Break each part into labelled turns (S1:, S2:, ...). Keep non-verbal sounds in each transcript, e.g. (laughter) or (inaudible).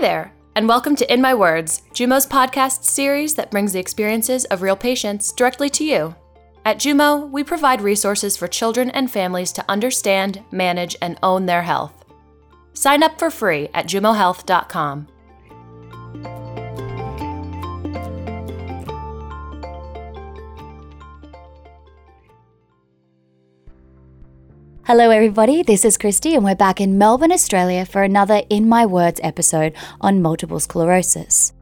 S1: there, and welcome to In My Words, Jumo's podcast series that brings the experiences of real patients directly to you. At Jumo, we provide resources for children and families to understand, manage, and own their health. Sign up for free at jumohealth.com.
S2: Hello, everybody. This is Christy, and we're back in Melbourne, Australia for another In My Words episode on multiple sclerosis.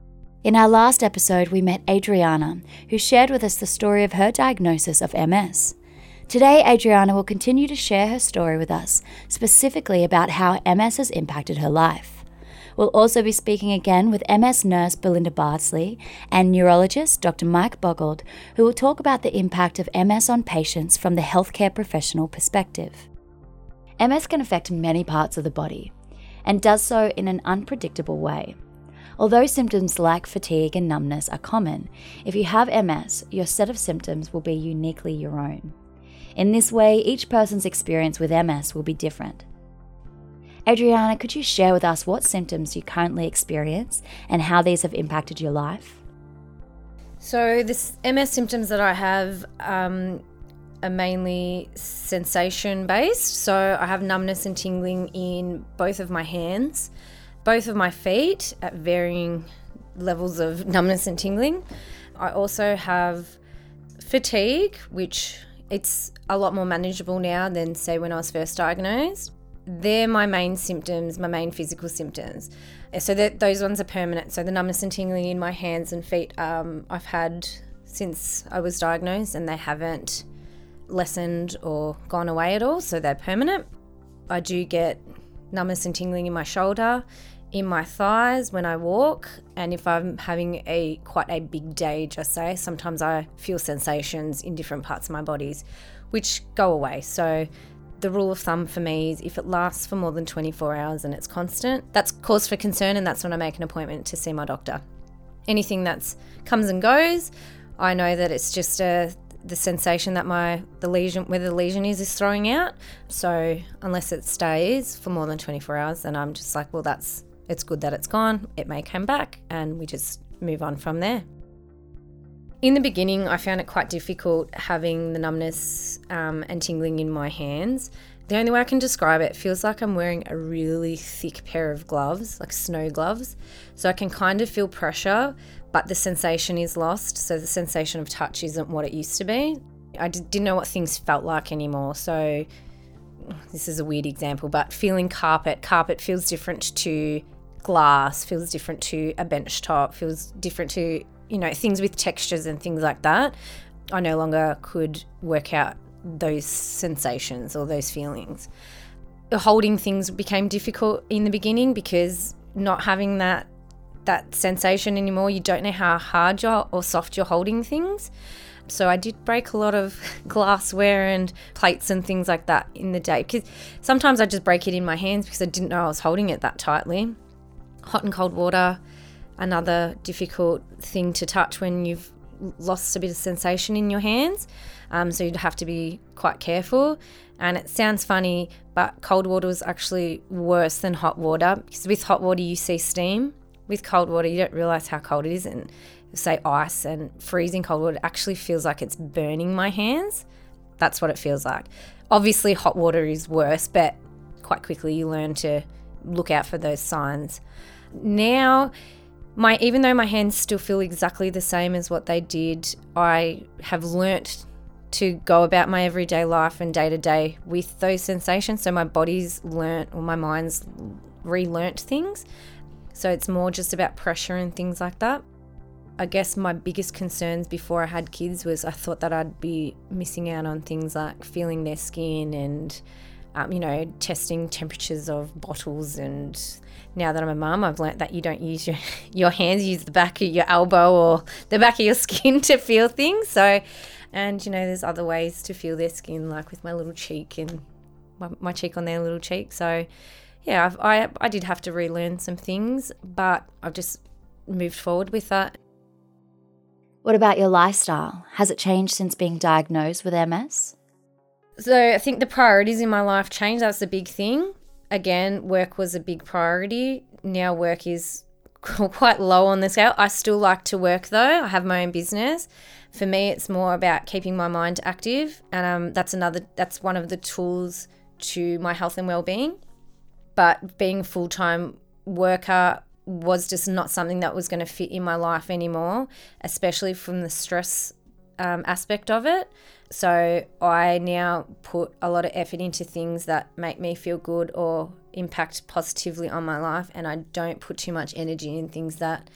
S2: In our last episode, we met Adriana, who shared with us the story of her diagnosis of MS. Today, Adriana will continue to share her story with us, specifically about how MS has impacted her life. We'll also be speaking again with MS nurse Belinda Bardsley and neurologist Dr. Mike Boggild, who will talk about the impact of MS on patients from the healthcare professional perspective. MS can affect many parts of the body and does so in an unpredictable way. Although symptoms like fatigue and numbness are common, if you have MS, your set of symptoms will be uniquely your own. In this way, each person's experience with MS will be different. Adriana, could you share with us what symptoms you currently experience and how these have impacted your life?
S3: So, this MS symptoms that I have um, are mainly sensation based. So I have numbness and tingling in both of my hands, both of my feet at varying levels of (laughs) numbness and tingling. I also have fatigue, which it's a lot more manageable now than say when I was first diagnosed. They're my main symptoms, my main physical symptoms. So those ones are permanent. So the numbness and tingling in my hands and feet, um, I've had since I was diagnosed, and they haven't lessened or gone away at all, so they're permanent. I do get numbness and tingling in my shoulder, in my thighs when I walk, and if I'm having a quite a big day, just say, sometimes I feel sensations in different parts of my bodies which go away. So the rule of thumb for me is if it lasts for more than 24 hours and it's constant, that's cause for concern and that's when I make an appointment to see my doctor. Anything that's comes and goes, I know that it's just a the sensation that my the lesion where the lesion is is throwing out. So unless it stays for more than 24 hours, then I'm just like, well, that's it's good that it's gone. It may come back, and we just move on from there. In the beginning, I found it quite difficult having the numbness um, and tingling in my hands. The only way I can describe it, feels like I'm wearing a really thick pair of gloves, like snow gloves. So I can kind of feel pressure, but the sensation is lost. So the sensation of touch isn't what it used to be. I didn't know what things felt like anymore. So this is a weird example, but feeling carpet, carpet feels different to glass, feels different to a bench top, feels different to, you know, things with textures and things like that. I no longer could work out those sensations or those feelings. Holding things became difficult in the beginning because not having that that sensation anymore. You don't know how hard you're or soft you're holding things. So I did break a lot of (laughs) glassware and plates and things like that in the day because sometimes I just break it in my hands because I didn't know I was holding it that tightly. Hot and cold water, another difficult thing to touch when you've lost a bit of sensation in your hands. Um, so you'd have to be quite careful. And it sounds funny, but cold water was actually worse than hot water because with hot water you see steam with cold water, you don't realize how cold it is. And say ice and freezing cold water actually feels like it's burning my hands. That's what it feels like. Obviously, hot water is worse, but quite quickly you learn to look out for those signs. Now, my even though my hands still feel exactly the same as what they did, I have learnt to go about my everyday life and day to day with those sensations. So my body's learnt or my mind's relearnt things so it's more just about pressure and things like that. I guess my biggest concerns before I had kids was I thought that I'd be missing out on things like feeling their skin and, um, you know, testing temperatures of bottles. And now that I'm a mum, I've learnt that you don't use your, (laughs) your hands, use the back of your elbow or the back of your (laughs) skin to feel things. So, and, you know, there's other ways to feel their skin, like with my little cheek and my, my cheek on their little cheek. So, yeah, I've, I I did have to relearn some things, but I've just moved forward with that.
S2: What about your lifestyle? Has it changed since being diagnosed with MS?
S3: So I think the priorities in my life changed. That's the big thing. Again, work was a big priority. Now work is (laughs) quite low on the scale. I still like to work though. I have my own business. For me, it's more about keeping my mind active, and um, that's another. That's one of the tools to my health and well-being. But being full-time worker was just not something that was going to fit in my life anymore, especially from the stress um, aspect of it. So I now put a lot of effort into things that make me feel good or impact positively on my life, and I don't put too much energy in things that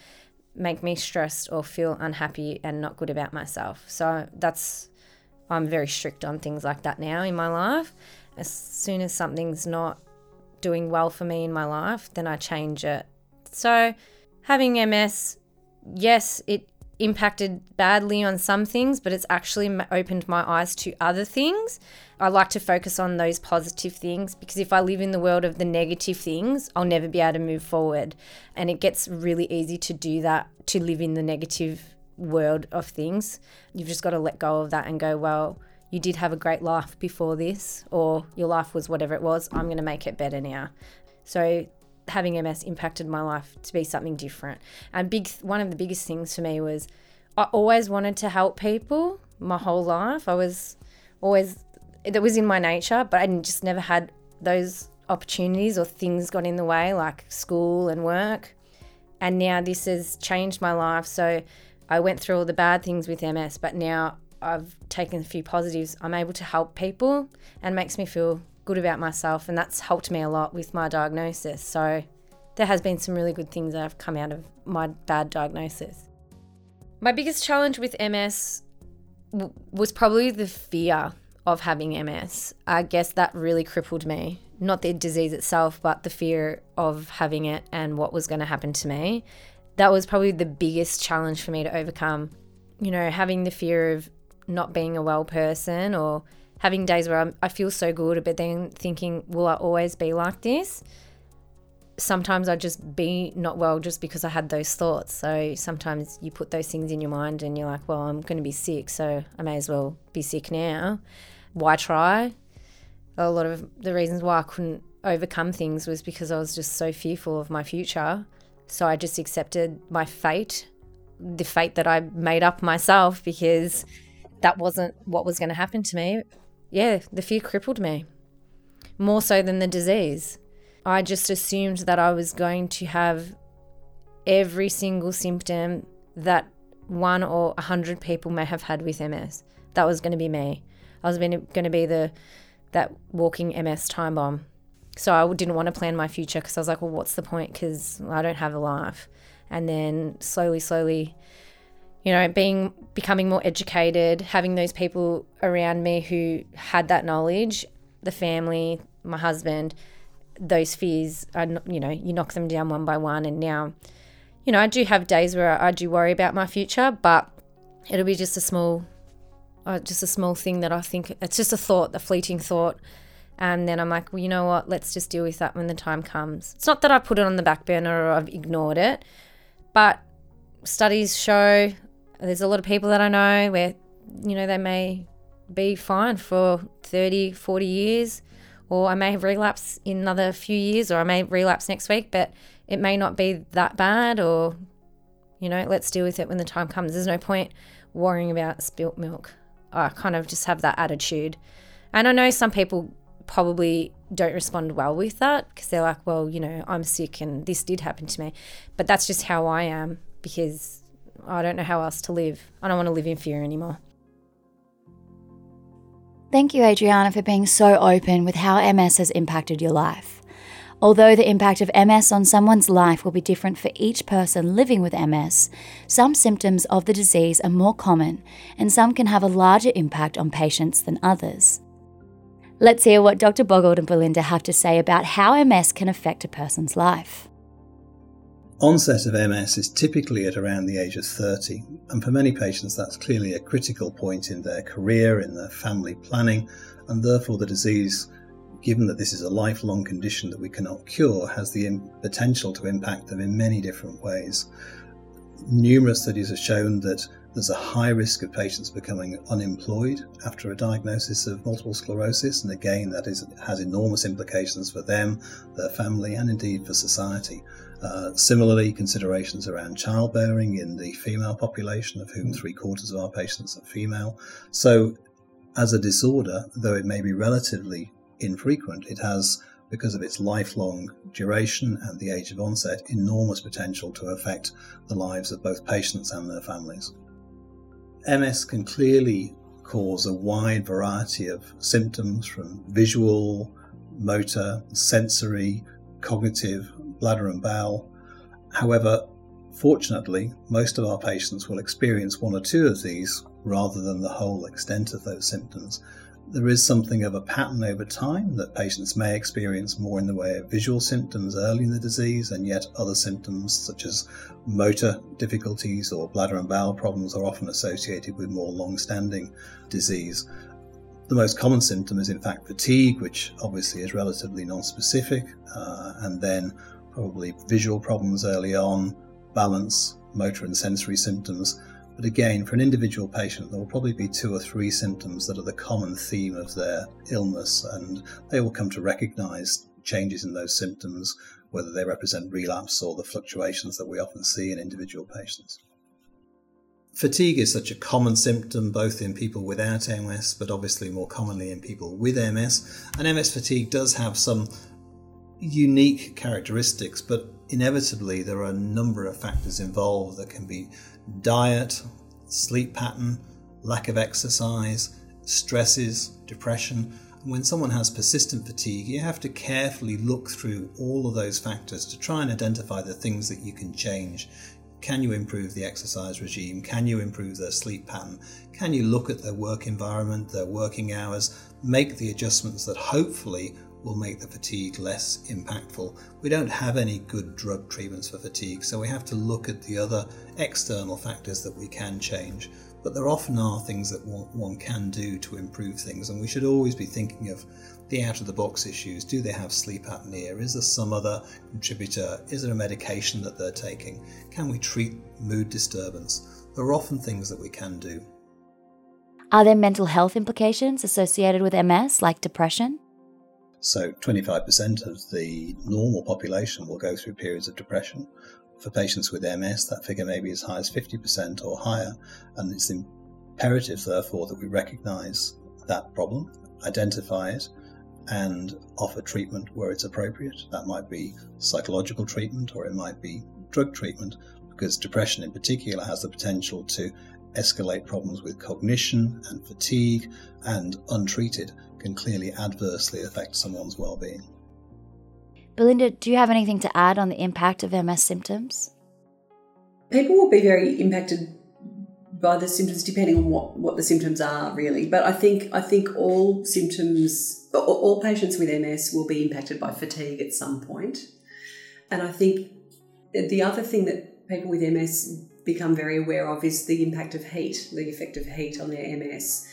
S3: make me stressed or feel unhappy and not good about myself. So that's I'm very strict on things like that now in my life. As soon as something's not doing well for me in my life, then I change it. So having MS, yes, it impacted badly on some things, but it's actually opened my eyes to other things. I like to focus on those positive things because if I live in the world of the negative things, I'll never be able to move forward. And it gets really easy to do that, to live in the negative world of things. You've just got to let go of that and go, well, you did have a great life before this, or your life was whatever it was. I'm going to make it better now. So having MS impacted my life to be something different. And big one of the biggest things for me was I always wanted to help people my whole life. I was always that was in my nature, but I just never had those opportunities or things got in the way like school and work. And now this has changed my life. So I went through all the bad things with MS, but now I've taken a few positives. I'm able to help people and makes me feel good about myself, and that's helped me a lot with my diagnosis. So there has been some really good things that have come out of my bad diagnosis. My biggest challenge with MS w- was probably the fear of having MS. I guess that really crippled me. Not the disease itself, but the fear of having it and what was going to happen to me. That was probably the biggest challenge for me to overcome. You know, having the fear of not being a well person or having days where I'm, I feel so good, but then thinking, will I always be like this? Sometimes I just be not well just because I had those thoughts. So sometimes you put those things in your mind and you're like, well, I'm going to be sick, so I may as well be sick now. Why try? A lot of the reasons why I couldn't overcome things was because I was just so fearful of my future. So I just accepted my fate, the fate that I made up myself because that wasn't what was going to happen to me yeah, the fear crippled me more so than the disease. I just assumed that I was going to have every single symptom that one or a hundred people may have had with MS. That was going to be me. I was going to be the that walking MS time bomb. So I didn't want to plan my future because I was like, well, what's the point? Because I don't have a life. And then slowly, slowly, you know, being becoming more educated, having those people around me who had that knowledge, the family, my husband, those fears, are, you know, you knock them down one by one. And now, you know, I do have days where I do worry about my future, but it'll be just a small, uh, just a small thing that I think it's just a thought, a fleeting thought. And then I'm like, well, you know what? Let's just deal with that when the time comes. It's not that I put it on the back burner or I've ignored it, but studies show there's a lot of people that I know where, you know, they may be fine for 30, 40 years, or I may have relapsed in another few years, or I may relapse next week, but it may not be that bad, or, you know, let's deal with it when the time comes. There's no point worrying about spilt milk. I kind of just have that attitude. And I know some people probably don't respond well with that because they're like, well, you know, I'm sick and this did happen to me. But that's just how I am because I don't know how else to live. I don't want to live in fear anymore.
S2: Thank you, Adriana, for being so open with how MS has impacted your life. Although the impact of MS on someone's life will be different for each person living with MS, some symptoms of the disease are more common and some can have a larger impact on patients than others. Let's hear what Dr. Boggild and Belinda have to say about how MS can affect a person's life.
S4: Onset of MS is typically at around the age of 30, and for many patients, that's clearly a critical point in their career, in their family planning, and therefore the disease, given that this is a lifelong condition that we cannot cure, has the potential to impact them in many different ways. Numerous studies have shown that There's a high risk of patients becoming unemployed after a diagnosis of multiple sclerosis, and again, that is, has enormous implications for them, their family, and indeed for society. Uh, similarly, considerations around childbearing in the female population, of whom three quarters of our patients are female. So, as a disorder, though it may be relatively infrequent, it has because of its lifelong duration and the age of onset, enormous potential to affect the lives of both patients and their families. MS can clearly cause a wide variety of symptoms from visual, motor, sensory, cognitive, bladder and bowel. However, fortunately, most of our patients will experience one or two of these rather than the whole extent of those symptoms. There is something of a pattern over time that patients may experience more in the way of visual symptoms early in the disease, and yet other symptoms such as motor difficulties or bladder and bowel problems are often associated with more long standing disease. The most common symptom is, in fact, fatigue, which obviously is relatively non specific, uh, and then probably visual problems early on, balance, motor and sensory symptoms, but again, for an individual patient, there will probably be two or three symptoms that are the common theme of their illness, and they will come to recognize changes in those symptoms, whether they represent relapse or the fluctuations that we often see in individual patients. Fatigue is such a common symptom both in people without MS, but obviously more commonly in people with MS. And MS fatigue does have some unique characteristics, but inevitably there are a number of factors involved that can be diet, sleep pattern, lack of exercise, stresses, depression. when someone has persistent fatigue, you have to carefully look through all of those factors to try and identify the things that you can change. Can you improve the exercise regime? Can you improve their sleep pattern? Can you look at their work environment, their working hours, make the adjustments that hopefully will make the fatigue less impactful. We don't have any good drug treatments for fatigue, so we have to look at the other external factors that we can change. But there often are things that one, can do to improve things, and we should always be thinking of the out of the box issues. Do they have sleep apnea? Is there some other contributor? Is there a medication that they're taking? Can we treat mood disturbance? There are often things that we can do.
S2: Are there mental health implications associated with MS, like depression?
S4: So 25% of the normal population will go through periods of depression. For patients with MS, that figure may be as high as 50% or higher. And it's imperative, therefore, that we recognize that problem, identify it, and offer treatment where it's appropriate. That might be psychological treatment or it might be drug treatment, because depression in particular has the potential to escalate problems with cognition and fatigue, and untreated can clearly adversely affect someone's well-being.
S2: Belinda, do you have anything to add on the impact of MS symptoms?
S5: People will be very impacted by the symptoms depending on what, what the symptoms are really. But I think I think all symptoms all patients with MS will be impacted by fatigue at some point. And I think the other thing that people with MS become very aware of is the impact of heat, the effect of heat on their MS.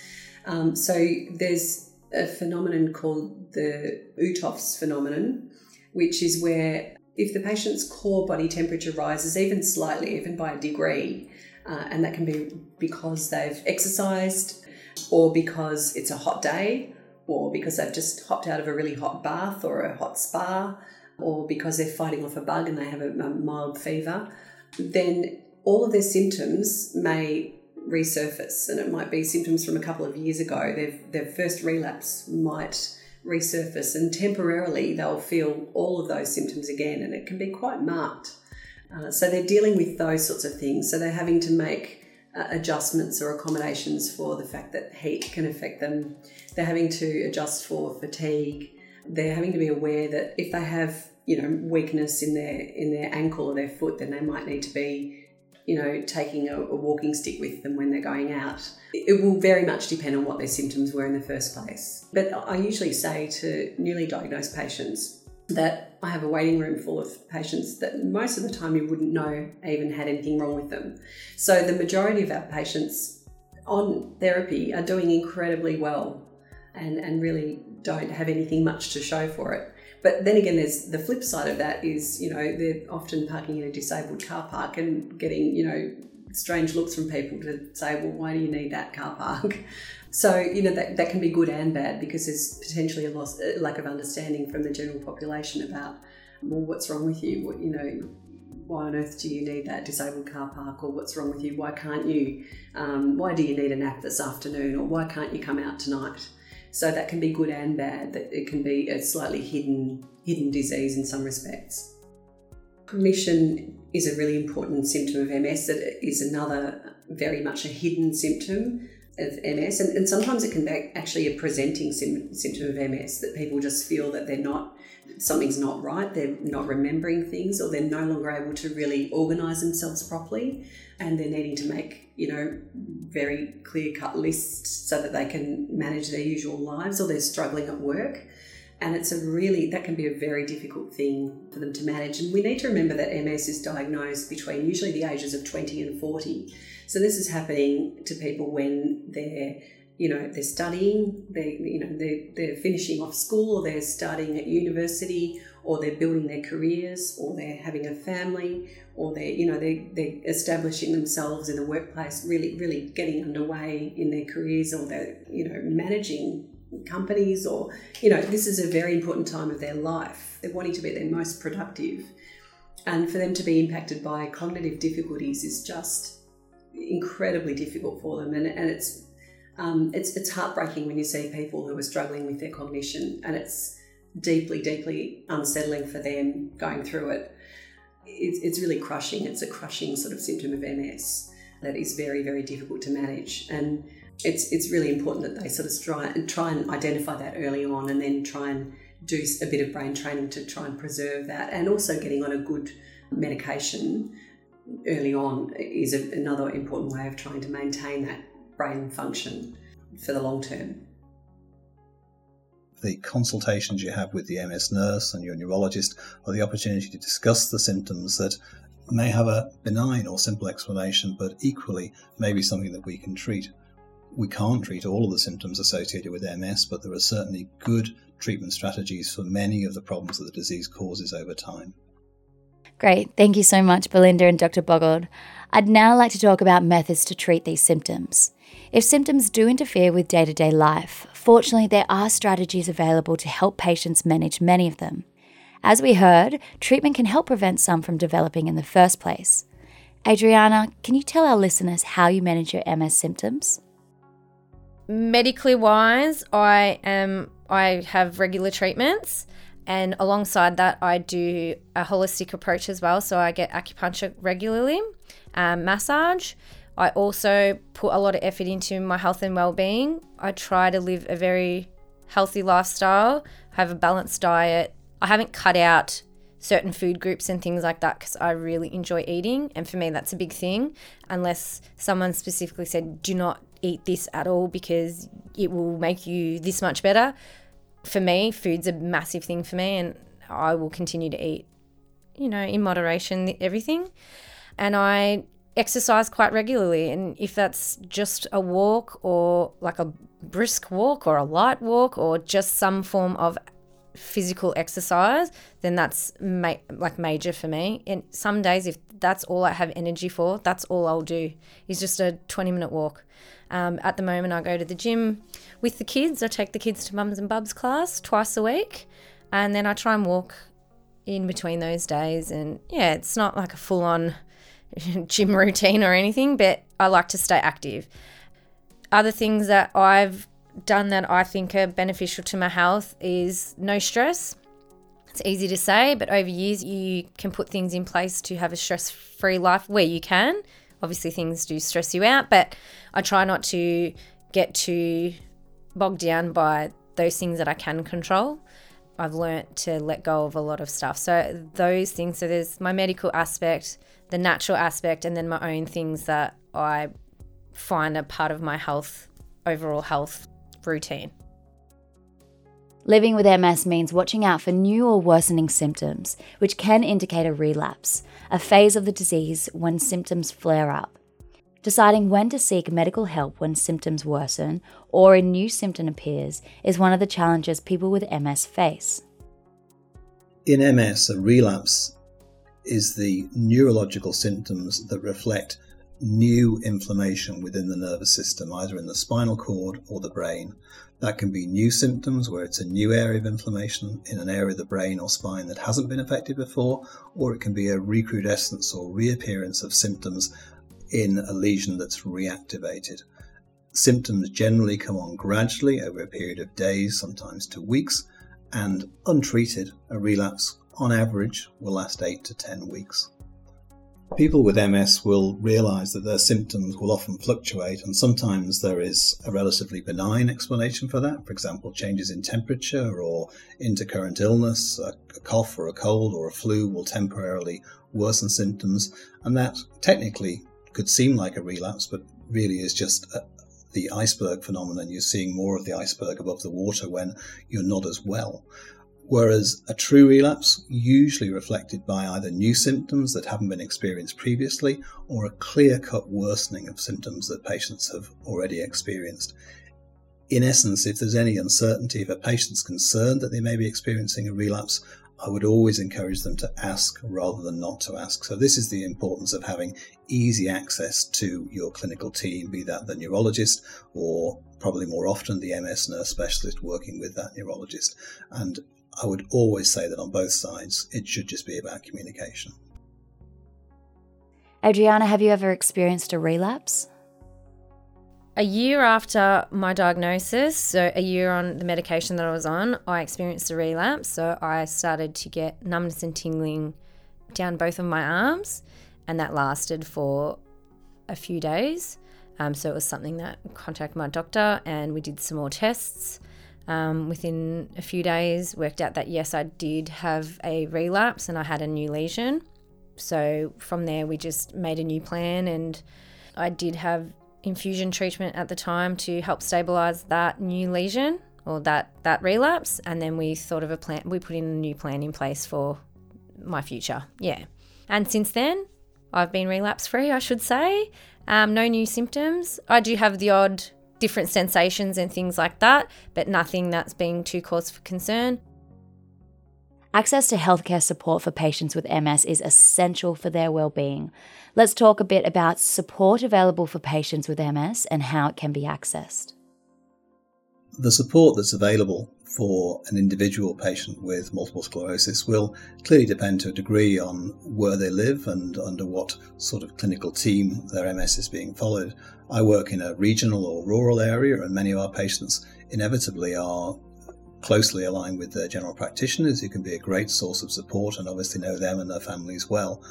S5: Um, so there's a phenomenon called the Uhthoff's phenomenon, which is where if the patient's core body temperature rises even slightly, even by a degree, uh, and that can be because they've exercised or because it's a hot day or because they've just hopped out of a really hot bath or a hot spa or because they're fighting off a bug and they have a, a mild fever, then all of their symptoms may resurface, and it might be symptoms from a couple of years ago. Their, their first relapse might resurface, and temporarily they'll feel all of those symptoms again, and it can be quite marked. Uh, so they're dealing with those sorts of things. So they're having to make uh, adjustments or accommodations for the fact that heat can affect them. They're having to adjust for fatigue. They're having to be aware that if they have, you know, weakness in their in their ankle or their foot, then they might need to be you know, taking a, a, walking stick with them when they're going out. It will very much depend on what their symptoms were in the first place. But I usually say to newly diagnosed patients that I have a waiting room full of patients that most of the time you wouldn't know even had anything wrong with them. So the majority of our patients on therapy are doing incredibly well and, and really don't have anything much to show for it. But then again, there's the flip side of that is, you know, they're often parking in a disabled car park and getting, you know, strange looks from people to say, well, why do you need that car park? (laughs) So, you know, that, that can be good and bad because there's potentially a, loss, a lack of understanding from the general population about, well, what's wrong with you? What, you know, why on earth do you need that disabled car park or what's wrong with you? Why can't you? Um, why do you need a nap this afternoon or why can't you come out tonight? So that can be good and bad. That it can be a slightly hidden hidden disease in some respects. Cognition is a really important symptom of MS. That is another very much a hidden symptom of MS, and, and sometimes it can be actually a presenting sim- symptom of MS that people just feel that they're not something's not right, they're not remembering things, or they're no longer able to really organise themselves properly, and they're needing to make you know very clear cut lists so that they can manage their usual lives, or they're struggling at work. And it's a really, that can be a very difficult thing for them to manage. And we need to remember that MS is diagnosed between usually the ages of 20 and 40. So this is happening to people when they're you know they're studying they you know they're, they're finishing off school or they're starting at university or they're building their careers or they're having a family or they're you know they, they're establishing themselves in the workplace really really getting underway in their careers or they're you know managing companies or you know this is a very important time of their life. They're wanting to be their most productive. And for them to be impacted by cognitive difficulties is just incredibly difficult for them, and, and it's um, it's it's heartbreaking when you see people who are struggling with their cognition, and it's deeply, deeply unsettling for them going through it. It's, it's really crushing. It's a crushing sort of symptom of MS that is very, very difficult to manage, and it's it's really important that they sort of try and try and identify that early on, and then try and do a bit of brain training to try and preserve that, and also getting on a good medication early on is a, another important way of trying to maintain that brain function for the long term.
S4: The consultations you have with the MS nurse and your neurologist are the opportunity to discuss the symptoms that may have a benign or simple explanation, but equally may be something that we can treat. We can't treat all of the symptoms associated with MS, but there are certainly good treatment strategies for many of the problems that the disease causes over time.
S2: Great. Thank you so much, Belinda and Dr. Boggild. I'd now like to talk about methods to treat these symptoms. If symptoms do interfere with day to day life, fortunately, there are strategies available to help patients manage many of them. As we heard, treatment can help prevent some from developing in the first place. Adriana, can you tell our listeners how you manage your MS symptoms?
S3: Medically wise, I am I have regular treatments. And alongside that, I do a holistic approach as well. So I get acupuncture regularly, um, massage. I also put a lot of effort into my health and well-being. I try to live a very healthy lifestyle, have a balanced diet. I haven't cut out certain food groups and things like that because I really enjoy eating. And for me, that's a big thing. Unless someone specifically said, do not eat this at all because it will make you this much better for me, food's a massive thing for me, and I will continue to eat, you know, in moderation, everything. And I exercise quite regularly. And if that's just a walk or like a brisk walk or a light walk or just some form of physical exercise, then that's ma- like major for me. And some days, if that's all I have energy for, that's all I'll do is just a 20 minute walk. Um, at the moment, I go to the gym with the kids. I take the kids to mums and bubs class twice a week, and then I try and walk in between those days. And yeah, it's not like a full on (laughs) gym routine or anything, but I like to stay active. Other things that I've done that I think are beneficial to my health is no stress. It's easy to say, but over years you can put things in place to have a stress free life where you can. Obviously, things do stress you out, but I try not to get too bogged down by those things that I can control. I've learnt to let go of a lot of stuff. So, those things, so there's my medical aspect, the natural aspect, and then my own things that I find are part of my health, overall health routine.
S2: Living with MS means watching out for new or worsening symptoms, which can indicate a relapse, a phase of the disease when symptoms flare up. Deciding when to seek medical help when symptoms worsen or a new symptom appears is one of the challenges people with MS face.
S4: In MS, a relapse is the neurological symptoms that reflect new inflammation within the nervous system, either in the spinal cord or the brain. That can be new symptoms where it's a new area of inflammation in an area of the brain or spine that hasn't been affected before, or it can be a recrudescence or reappearance of symptoms in a lesion that's reactivated. Symptoms generally come on gradually over a period of days, sometimes to weeks, and untreated, a relapse on average will last 8 to 10 weeks. People with MS will realize that their symptoms will often fluctuate, and sometimes there is a relatively benign explanation for that. For example, changes in temperature or intercurrent illness, a, cough or a cold or a flu will temporarily worsen symptoms, and that technically could seem like a relapse, but really is just a, the iceberg phenomenon. You're seeing more of the iceberg above the water when you're not as well. Whereas a true relapse, usually reflected by either new symptoms that haven't been experienced previously or a clear cut worsening of symptoms that patients have already experienced. In essence, if there's any uncertainty, if a patient's concerned that they may be experiencing a relapse, I would always encourage them to ask rather than not to ask. So, this is the importance of having easy access to your clinical team, be that the neurologist or probably more often the MS nurse specialist working with that neurologist. And I would always say that on both sides, it should just be about communication.
S2: Adriana, have you ever experienced a relapse?
S3: A year after my diagnosis, so a year on the medication that I was on, I experienced a relapse. So I started to get numbness and tingling down both of my arms, and that lasted for a few days. Um, so it was something that I contacted my doctor, and we did some more tests. Um, within a few days, worked out that yes, I did have a relapse and I had a new lesion. So from there, we just made a new plan, and I did have infusion treatment at the time to help stabilize that new lesion or that that relapse. And then we thought of a plan we put in a new plan in place for my future. Yeah. And since then i've been relapse free i should say. Um, no new symptoms. I do have the odd different sensations and things like that but nothing that's been too cause for concern
S2: Access to healthcare support for patients with MS is essential for their well-being. Let's talk a bit about support available for patients with MS and how it can be accessed.
S4: The support that's available for an individual patient with multiple sclerosis will clearly depend to a degree on where they live and under what sort of clinical team their MS is being followed. I work in a regional or rural area, and many of our patients inevitably are closely aligned with their general practitioners who can be a great source of support and obviously know them and their families well.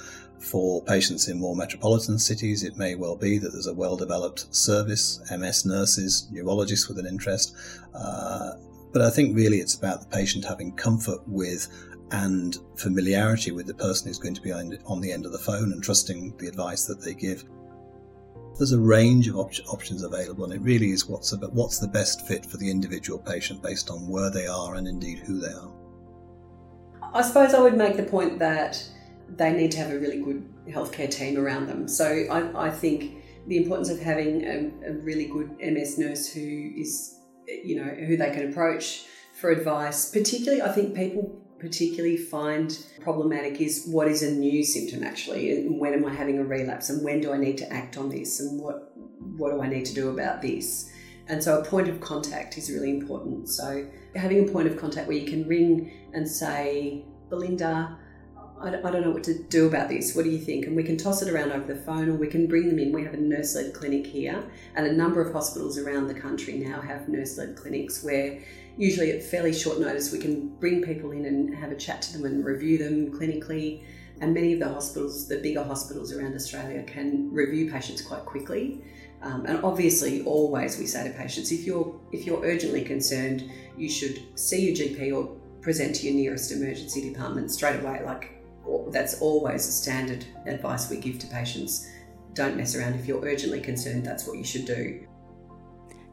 S4: For patients in more metropolitan cities, it may well be that there's a well developed service, MS nurses, neurologists with an interest. Uh, but I think really it's about the patient having comfort with and familiarity with the person who's going to be on the end of the phone and trusting the advice that they give there's a range of op- options available, and it really is what's about what's the best fit for the individual patient based on where they are and indeed who they are.
S5: I suppose I would make the point that they need to have a really good healthcare team around them. So I, I think the importance of having a, a really good MS nurse who is, you know, who they can approach for advice. Particularly, I think people particularly find problematic is what is a new symptom actually and when am I having a relapse and when do I need to act on this and what what do I need to do about this and so a point of contact is really important so having a point of contact where you can ring and say Belinda I don't know what to do about this. What do you think? And we can toss it around over the phone or we can bring them in. We have a nurse led clinic here, and a number of hospitals around the country now have nurse led clinics where usually at fairly short notice we can bring people in and have a chat to them and review them clinically. And many of the hospitals, the bigger hospitals around Australia, can review patients quite quickly. Um, and obviously, always we say to patients, if you're if you're urgently concerned, you should see your GP or present to your nearest emergency department straight away. Like that's always a standard advice we give to patients. Don't mess around. If you're urgently concerned, that's what you should do.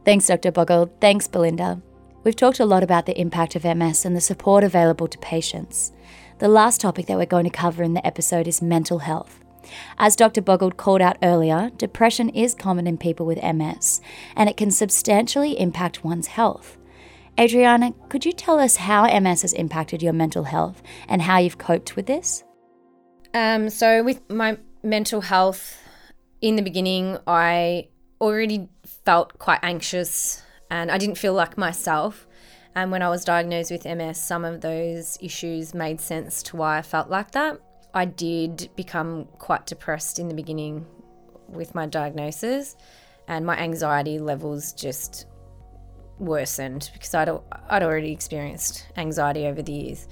S2: Thanks, Dr. Boggild. Thanks, Belinda. We've talked a lot about the impact of MS and the support available to patients. The last topic that we're going to cover in the episode is mental health. As Dr. Boggild called out earlier, depression is common in people with MS, and it can substantially impact one's health. Adriana, could you tell us how MS has impacted your mental health and how you've coped with this?
S3: Um, so, with my mental health, in the beginning, I already felt quite anxious and I didn't feel like myself. And when I was diagnosed with MS, some of those issues made sense to why I felt like that. I did become quite depressed in the beginning with my diagnosis, and my anxiety levels just worsened because I'd, I'd already experienced anxiety over the years.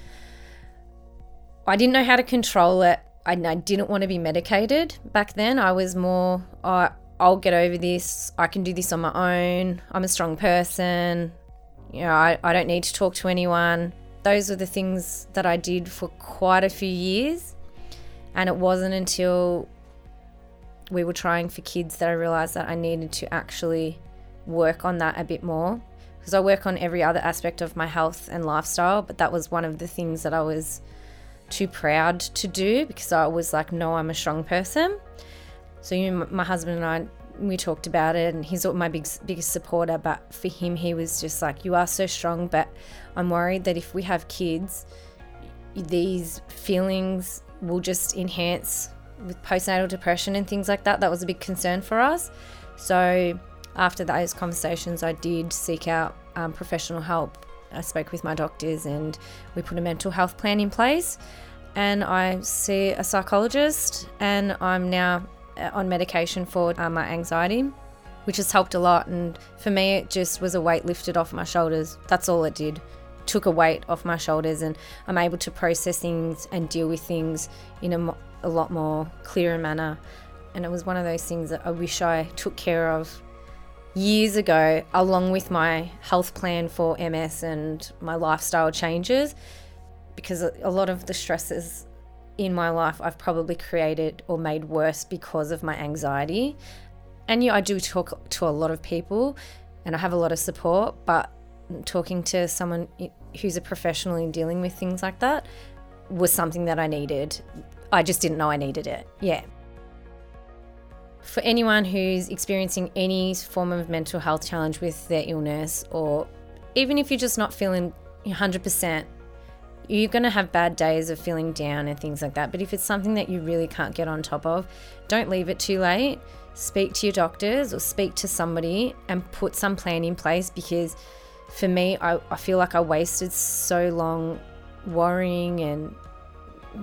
S3: I didn't know how to control it. I, I didn't want to be medicated back then. I was more, oh, I'll get over this. I can do this on my own. I'm a strong person. You know, I, I don't need to talk to anyone. Those were the things that I did for quite a few years. And it wasn't until we were trying for kids that I realized that I needed to actually work on that a bit more. Because I work on every other aspect of my health and lifestyle, but that was one of the things that I was too proud to do because I was like, no, I'm a strong person. So you my husband and I, we talked about it, and he's my big, biggest supporter. But for him, he was just like, you are so strong, but I'm worried that if we have kids, these feelings will just enhance with postnatal depression and things like that. That was a big concern for us. So after those conversations, I did seek out um, professional help I spoke with my doctors and we put a mental health plan in place. And I see a psychologist, and I'm now uh, on medication for uh, my anxiety, which has helped a lot. And for me, it just was a weight lifted off my shoulders. That's all it did. Took a weight off my shoulders, and I'm able to process things and deal with things in a, a lot more clearer manner. And it was one of those things that I wish I took care of years ago, along with my health plan for MS and my lifestyle changes, because a lot of the stresses in my life I've probably created or made worse because of my anxiety. And yeah, I do talk to a lot of people and I have a lot of support, but talking to someone who's a professional in dealing with things like that was something that I needed. I just didn't know I needed it. Yeah for anyone who's experiencing any form of mental health challenge with their illness, or even if you're just not feeling 100%, you're going to have bad days of feeling down and things like that. But if it's something that you really can't get on top of, don't leave it too late. Speak to your doctors or speak to somebody and put some plan in place because for me, I, I feel like I wasted so long worrying and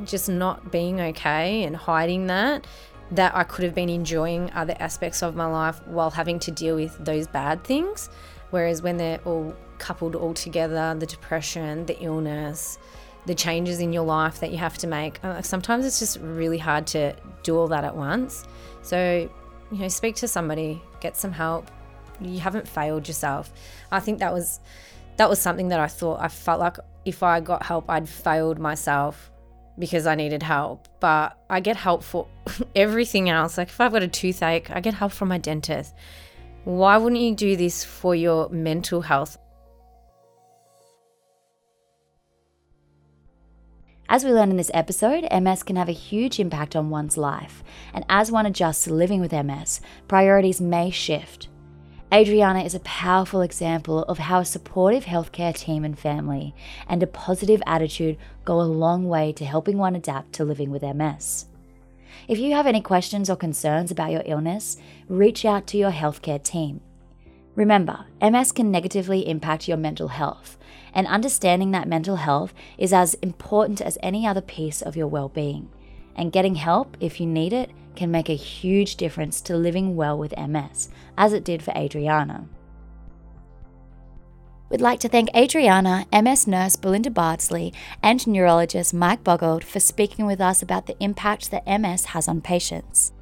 S3: just not being okay and hiding that that I could have been enjoying other aspects of my life while having to deal with those bad things. Whereas when they're all coupled all together, the depression, the illness, the changes in your life that you have to make, uh, sometimes it's just really hard to do all that at once. So, you know, speak to somebody, get some help. You haven't failed yourself. I think that was that was something that I thought I felt like if I got help, I'd failed myself because I needed help, but I get help for (laughs) everything else. Like if I've got a toothache, I get help from my dentist. Why wouldn't you do this for your mental health?
S2: As we learned in this episode, MS can have a huge impact on one's life, and as one adjusts to living with MS, priorities may shift. Adriana is a powerful example of how a supportive healthcare team and family and a positive attitude go a long way to helping one adapt to living with MS. If you have any questions or concerns about your illness, reach out to your healthcare team. Remember, MS can negatively impact your mental health, and understanding that mental health is as important as any other piece of your well being. And getting help, if you need it, can make a huge difference to living well with MS, as it did for Adriana. We'd like to thank Adriana, MS nurse Belinda Bardsley, and neurologist Mike Boggild for speaking with us about the impact that MS has on patients.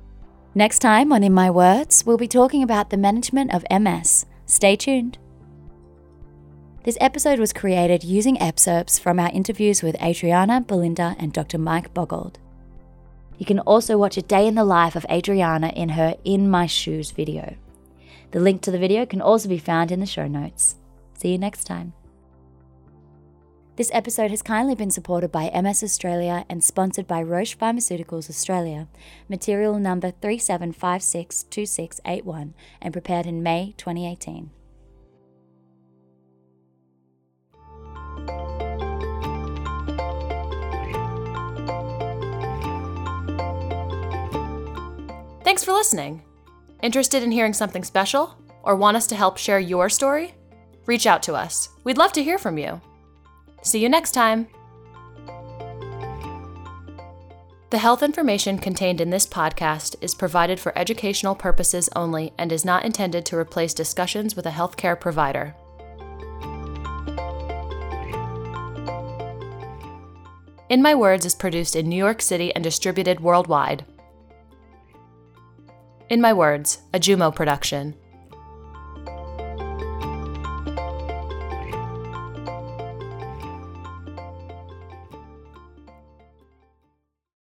S2: Next time on In My Words, we'll be talking about the management of MS. Stay tuned. This episode was created using excerpts from our interviews with Adriana, Belinda, and Dr. Mike Boggild. You can also watch a day in the life of Adriana in her In My Shoes video. The link to the video can also be found in the show notes. See you next time. This episode has kindly been supported by MS Australia and sponsored by Roche Pharmaceuticals Australia, material number 37562681 and prepared in May 2018.
S1: Thanks for listening. Interested in hearing something special? Or want us to help share your story? Reach out to us. We'd love to hear from you. See you next time. The health information contained in this podcast is provided for educational purposes only and is not intended to replace discussions with a healthcare provider. In My Words is produced in New York City and distributed worldwide. In My Words, a Jumo production.